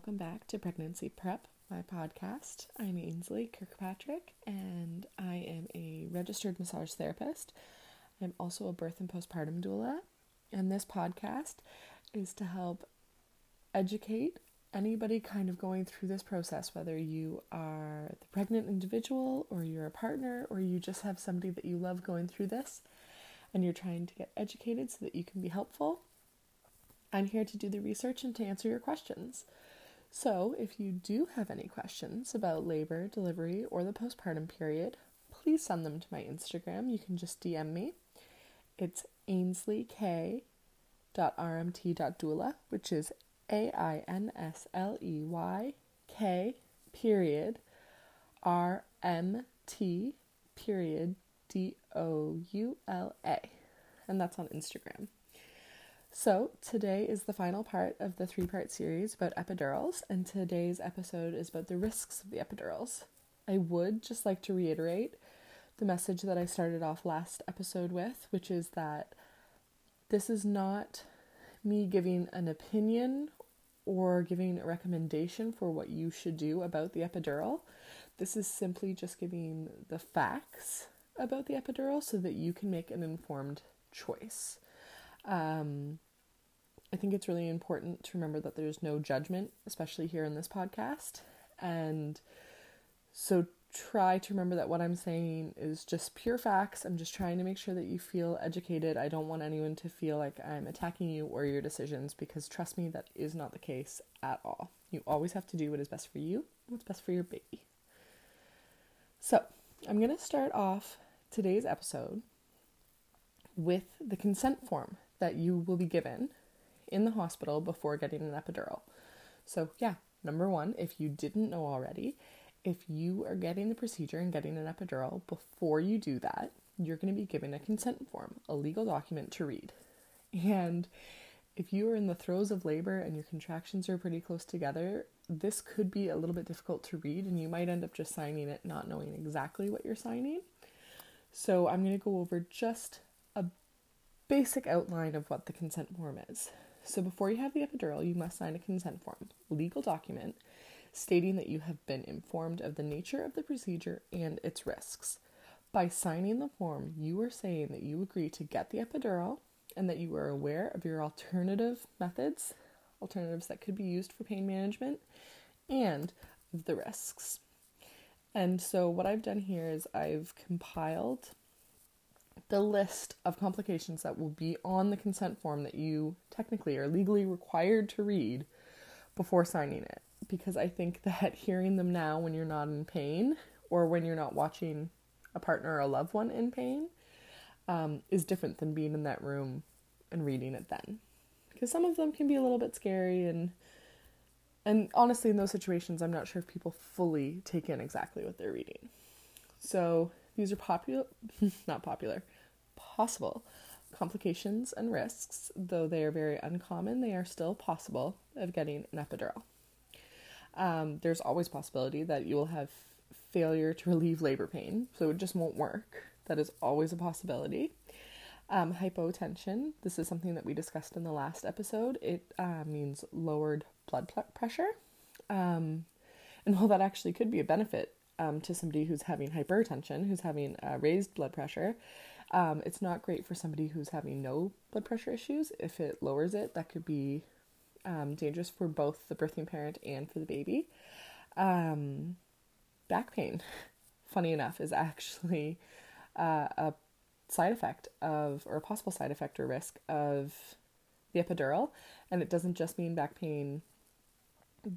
welcome back to Pregnancy Prep, my podcast. I'm Ainsley Kirkpatrick, and I am a registered massage therapist. I'm also a birth and postpartum doula, and this podcast is to help educate anybody kind of going through this process, whether you are the pregnant individual, or you're a partner, or you just have somebody that you love going through this, and you're trying to get educated so that you can be helpful. I'm here to do the research and to answer your questions. So, if you do have any questions about labor, delivery, or the postpartum period, please send them to my Instagram. You can just DM me. It's ainsleyk.rmt.doula, which is A I N S L E Y K period R M T period D O U L A. And that's on Instagram. So, today is the final part of the three part series about epidurals, and today's episode is about the risks of the epidurals. I would just like to reiterate the message that I started off last episode with, which is that this is not me giving an opinion or giving a recommendation for what you should do about the epidural. This is simply just giving the facts about the epidural so that you can make an informed choice. Um, I think it's really important to remember that there's no judgment, especially here in this podcast. And so try to remember that what I'm saying is just pure facts. I'm just trying to make sure that you feel educated. I don't want anyone to feel like I'm attacking you or your decisions because trust me, that is not the case at all. You always have to do what is best for you, what's best for your baby. So, I'm going to start off today's episode with the consent form that you will be given in the hospital before getting an epidural. So, yeah, number one, if you didn't know already, if you are getting the procedure and getting an epidural, before you do that, you're going to be given a consent form, a legal document to read. And if you are in the throes of labor and your contractions are pretty close together, this could be a little bit difficult to read, and you might end up just signing it not knowing exactly what you're signing. So, I'm going to go over just a basic outline of what the consent form is. So, before you have the epidural, you must sign a consent form, legal document stating that you have been informed of the nature of the procedure and its risks. By signing the form, you are saying that you agree to get the epidural and that you are aware of your alternative methods, alternatives that could be used for pain management, and the risks. And so, what I've done here is I've compiled the list of complications that will be on the consent form that you technically are legally required to read before signing it. Because I think that hearing them now when you're not in pain or when you're not watching a partner or a loved one in pain um, is different than being in that room and reading it then. Because some of them can be a little bit scary and and honestly in those situations I'm not sure if people fully take in exactly what they're reading. So these are popular not popular possible. Complications and risks, though they are very uncommon, they are still possible of getting an epidural. Um, there's always possibility that you will have failure to relieve labor pain, so it just won't work. That is always a possibility. Um, hypotension, this is something that we discussed in the last episode. It uh, means lowered blood pressure. Um, and while that actually could be a benefit um, to somebody who's having hypertension, who's having uh, raised blood pressure, um, it's not great for somebody who's having no blood pressure issues. If it lowers it, that could be um, dangerous for both the birthing parent and for the baby. Um, back pain, funny enough, is actually uh, a side effect of, or a possible side effect or risk of the epidural. And it doesn't just mean back pain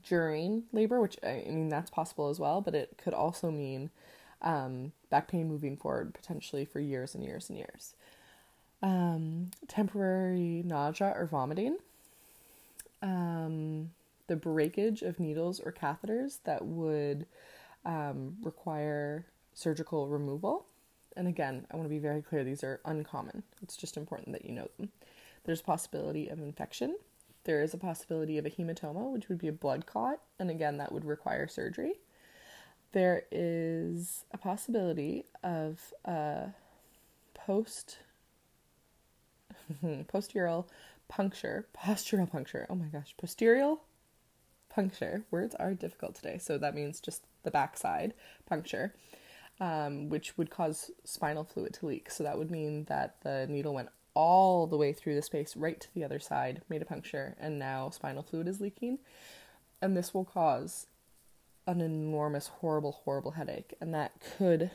during labor, which I mean, that's possible as well, but it could also mean um, back pain moving forward potentially for years and years and years. Um, temporary nausea or vomiting. Um, the breakage of needles or catheters that would um, require surgical removal. And again, I want to be very clear these are uncommon. It's just important that you know them. There's a possibility of infection. There is a possibility of a hematoma, which would be a blood clot, and again, that would require surgery there is a possibility of a post postural puncture, postural puncture. Oh my gosh, posterior puncture. Words are difficult today, so that means just the backside puncture, um, which would cause spinal fluid to leak. So that would mean that the needle went all the way through the space right to the other side, made a puncture, and now spinal fluid is leaking. And this will cause an enormous, horrible, horrible headache, and that could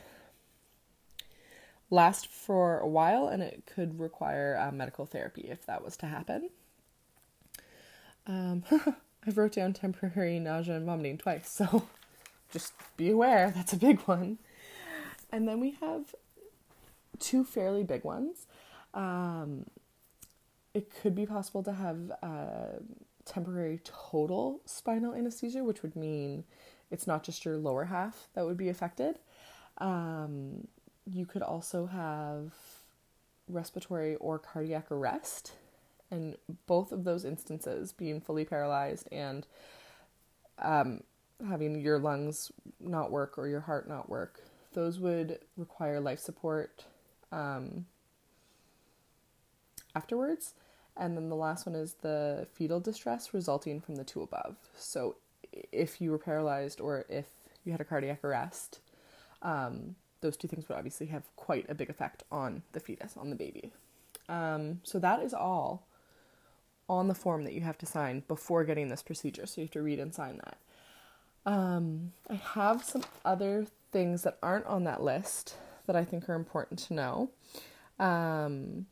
last for a while and it could require uh, medical therapy if that was to happen. Um, I've wrote down temporary nausea and vomiting twice, so just be aware that's a big one. And then we have two fairly big ones. Um, it could be possible to have uh, temporary total spinal anesthesia, which would mean it's not just your lower half that would be affected. Um, you could also have respiratory or cardiac arrest, and both of those instances, being fully paralyzed and um, having your lungs not work or your heart not work, those would require life support um, afterwards. And then the last one is the fetal distress resulting from the two above. So if you were paralyzed or if you had a cardiac arrest, um, those two things would obviously have quite a big effect on the fetus, on the baby. Um, so that is all on the form that you have to sign before getting this procedure. So you have to read and sign that. Um, I have some other things that aren't on that list that I think are important to know. Um,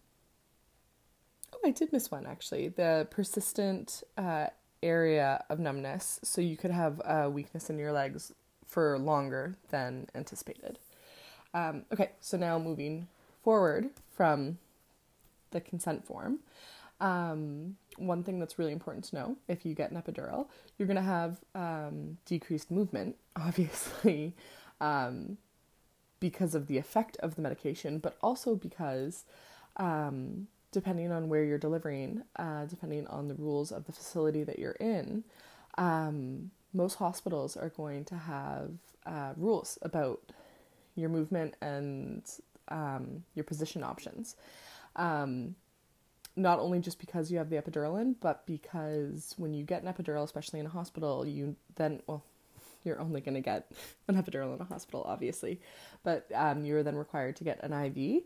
oh, I did miss one actually. The persistent uh, area of numbness. So you could have a weakness in your legs for longer than anticipated. Um, okay, so now moving forward from the consent form. Um, one thing that's really important to know if you get an epidural, you're going to have um, decreased movement, obviously, um, because of the effect of the medication, but also because um, depending on where you're delivering, uh, depending on the rules of the facility that you're in, um, most hospitals are going to have uh, rules about your movement and um, your position options. Um, not only just because you have the epidural in, but because when you get an epidural, especially in a hospital, you then, well, you're only going to get an epidural in a hospital, obviously, but um, you're then required to get an IV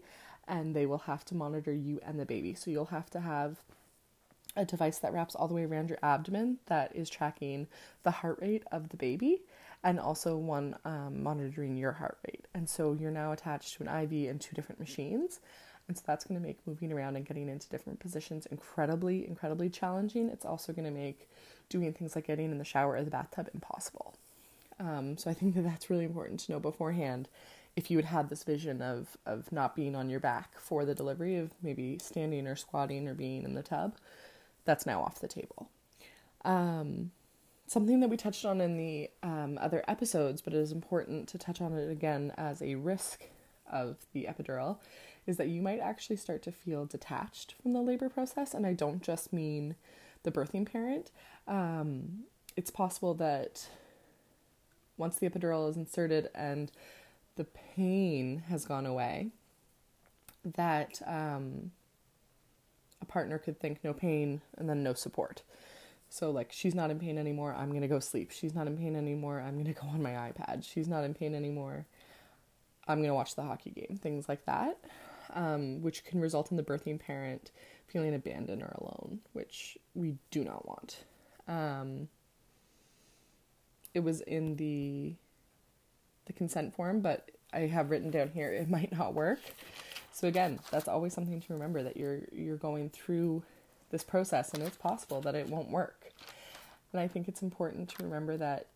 and they will have to monitor you and the baby. So you'll have to have a device that wraps all the way around your abdomen that is tracking the heart rate of the baby and also one um, monitoring your heart rate. And so you're now attached to an IV and two different machines. And so that's going to make moving around and getting into different positions incredibly, incredibly challenging. It's also going to make doing things like getting in the shower or the bathtub impossible. Um, so I think that that's really important to know beforehand. If you had had this vision of of not being on your back for the delivery, of maybe standing or squatting or being in the tub, that's now off the table. Um, something that we touched on in the um, other episodes, but it is important to touch on it again as a risk of the epidural, is that you might actually start to feel detached from the labor process. And I don't just mean the birthing parent. Um, it's possible that once the epidural is inserted and the pain has gone away, that um, a partner could think no pain and then no support. So, like, she's not in pain anymore, I'm gonna go sleep. She's not in pain anymore, I'm gonna go on my iPad. She's not in pain anymore, I'm gonna watch the hockey game. Things like that, um, which can result in the birthing parent feeling abandoned or alone, which we do not want. Um, it was in the the consent form, but I have written down here it might not work. So again, that's always something to remember that you're you're going through this process and it's possible that it won't work. And I think it's important to remember that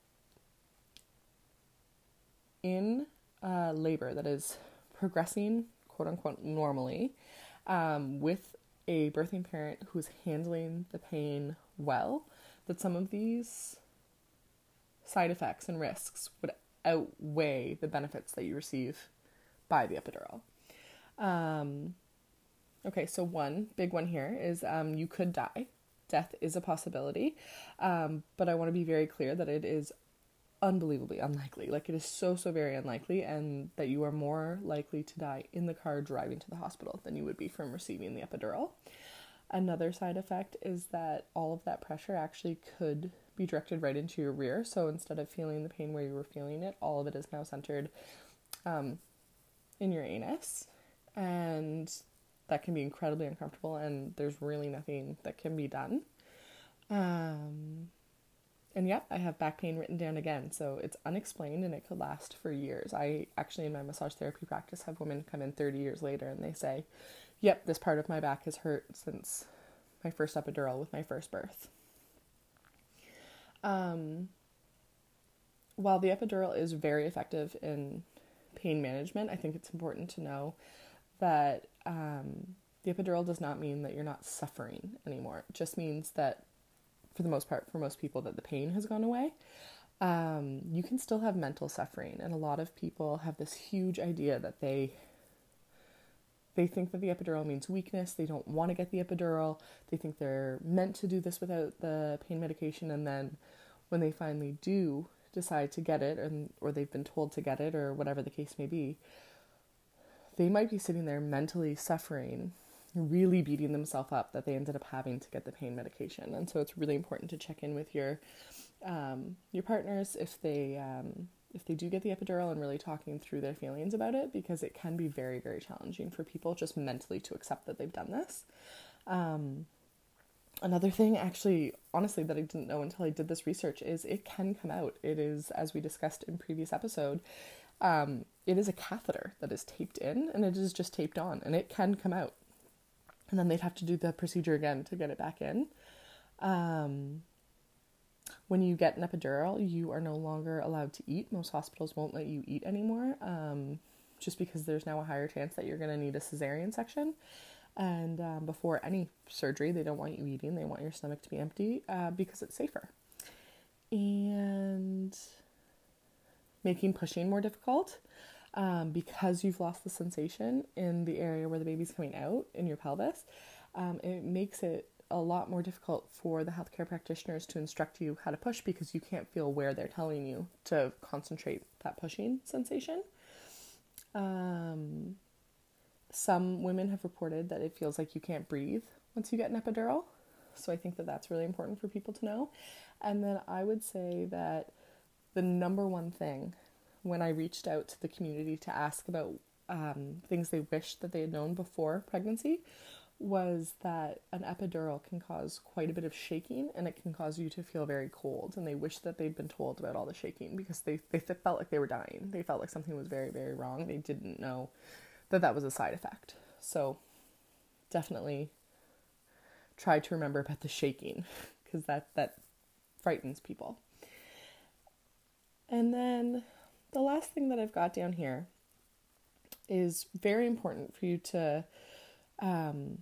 in uh, labor that is progressing, quote unquote, normally, um, with a birthing parent who's handling the pain well, that some of these side effects and risks would outweigh the benefits that you receive by the epidural. Um, Okay, so one big one here is um, you could die. Death is a possibility, um, but I want to be very clear that it is unbelievably unlikely. Like it is so so very unlikely, and that you are more likely to die in the car driving to the hospital than you would be from receiving the epidural. Another side effect is that all of that pressure actually could be directed right into your rear. So instead of feeling the pain where you were feeling it, all of it is now centered um, in your anus. And that can be incredibly uncomfortable, and there's really nothing that can be done. Um, and yep, I have back pain written down again. So it's unexplained and it could last for years. I actually, in my massage therapy practice, have women come in 30 years later and they say, yep, this part of my back has hurt since my first epidural with my first birth. Um, while the epidural is very effective in pain management, I think it's important to know that um, the epidural does not mean that you're not suffering anymore. It just means that, for the most part, for most people, that the pain has gone away. Um, you can still have mental suffering, and a lot of people have this huge idea that they they think that the epidural means weakness. They don't want to get the epidural. They think they're meant to do this without the pain medication, and then when they finally do decide to get it, and or they've been told to get it, or whatever the case may be, they might be sitting there mentally suffering, really beating themselves up that they ended up having to get the pain medication. And so it's really important to check in with your um, your partners if they um, if they do get the epidural and really talking through their feelings about it because it can be very, very challenging for people just mentally to accept that they've done this. Um, another thing, actually, honestly, that I didn't know until I did this research is it can come out. It is, as we discussed in previous episode, um, it is a catheter that is taped in and it is just taped on and it can come out. And then they'd have to do the procedure again to get it back in. Um, when you get an epidural, you are no longer allowed to eat. Most hospitals won't let you eat anymore, um, just because there's now a higher chance that you're going to need a cesarean section. And um, before any surgery, they don't want you eating. They want your stomach to be empty uh, because it's safer. And making pushing more difficult um, because you've lost the sensation in the area where the baby's coming out in your pelvis. Um, it makes it a lot more difficult for the healthcare practitioners to instruct you how to push because you can't feel where they're telling you to concentrate that pushing sensation. Um, some women have reported that it feels like you can't breathe once you get an epidural. So I think that that's really important for people to know. And then I would say that the number one thing when I reached out to the community to ask about um, things they wished that they had known before pregnancy was that an epidural can cause quite a bit of shaking and it can cause you to feel very cold. And they wish that they'd been told about all the shaking because they, they felt like they were dying. They felt like something was very, very wrong. They didn't know that that was a side effect. So definitely try to remember about the shaking because that, that frightens people. And then the last thing that I've got down here is very important for you to um,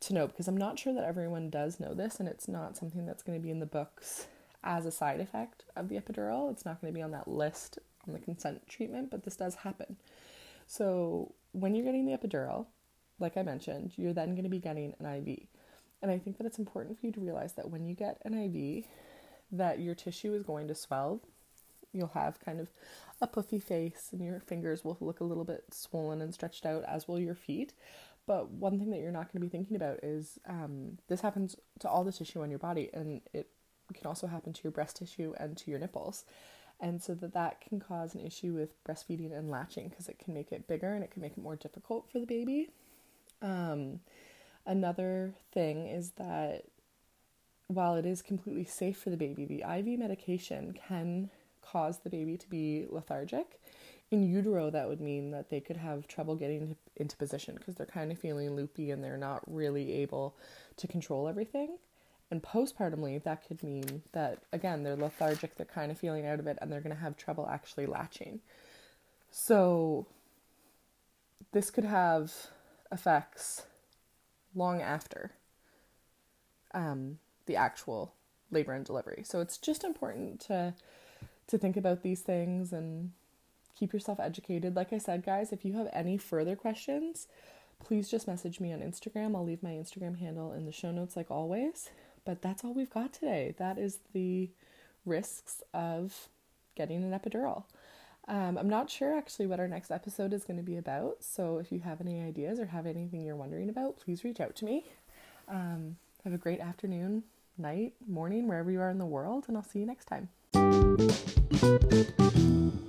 to know because I'm not sure that everyone does know this, and it's not something that's going to be in the books as a side effect of the epidural. It's not going to be on that list on the consent treatment, but this does happen. So, when you're getting the epidural, like I mentioned, you're then going to be getting an IV. And I think that it's important for you to realize that when you get an IV, that your tissue is going to swell. You'll have kind of a puffy face, and your fingers will look a little bit swollen and stretched out, as will your feet. But one thing that you're not going to be thinking about is um, this happens to all the tissue on your body, and it can also happen to your breast tissue and to your nipples. And so that that can cause an issue with breastfeeding and latching because it can make it bigger and it can make it more difficult for the baby. Um, another thing is that while it is completely safe for the baby, the IV medication can cause the baby to be lethargic in utero, that would mean that they could have trouble getting into position because they're kind of feeling loopy and they're not really able to control everything. And postpartumly, that could mean that, again, they're lethargic, they're kind of feeling out of it, and they're going to have trouble actually latching. So, this could have effects long after um, the actual labor and delivery. So, it's just important to to think about these things and keep yourself educated. Like I said, guys, if you have any further questions, please just message me on Instagram. I'll leave my Instagram handle in the show notes, like always. But that's all we've got today. That is the risks of getting an epidural. Um, I'm not sure actually what our next episode is going to be about. So if you have any ideas or have anything you're wondering about, please reach out to me. Um, have a great afternoon, night, morning, wherever you are in the world, and I'll see you next time. Thank you.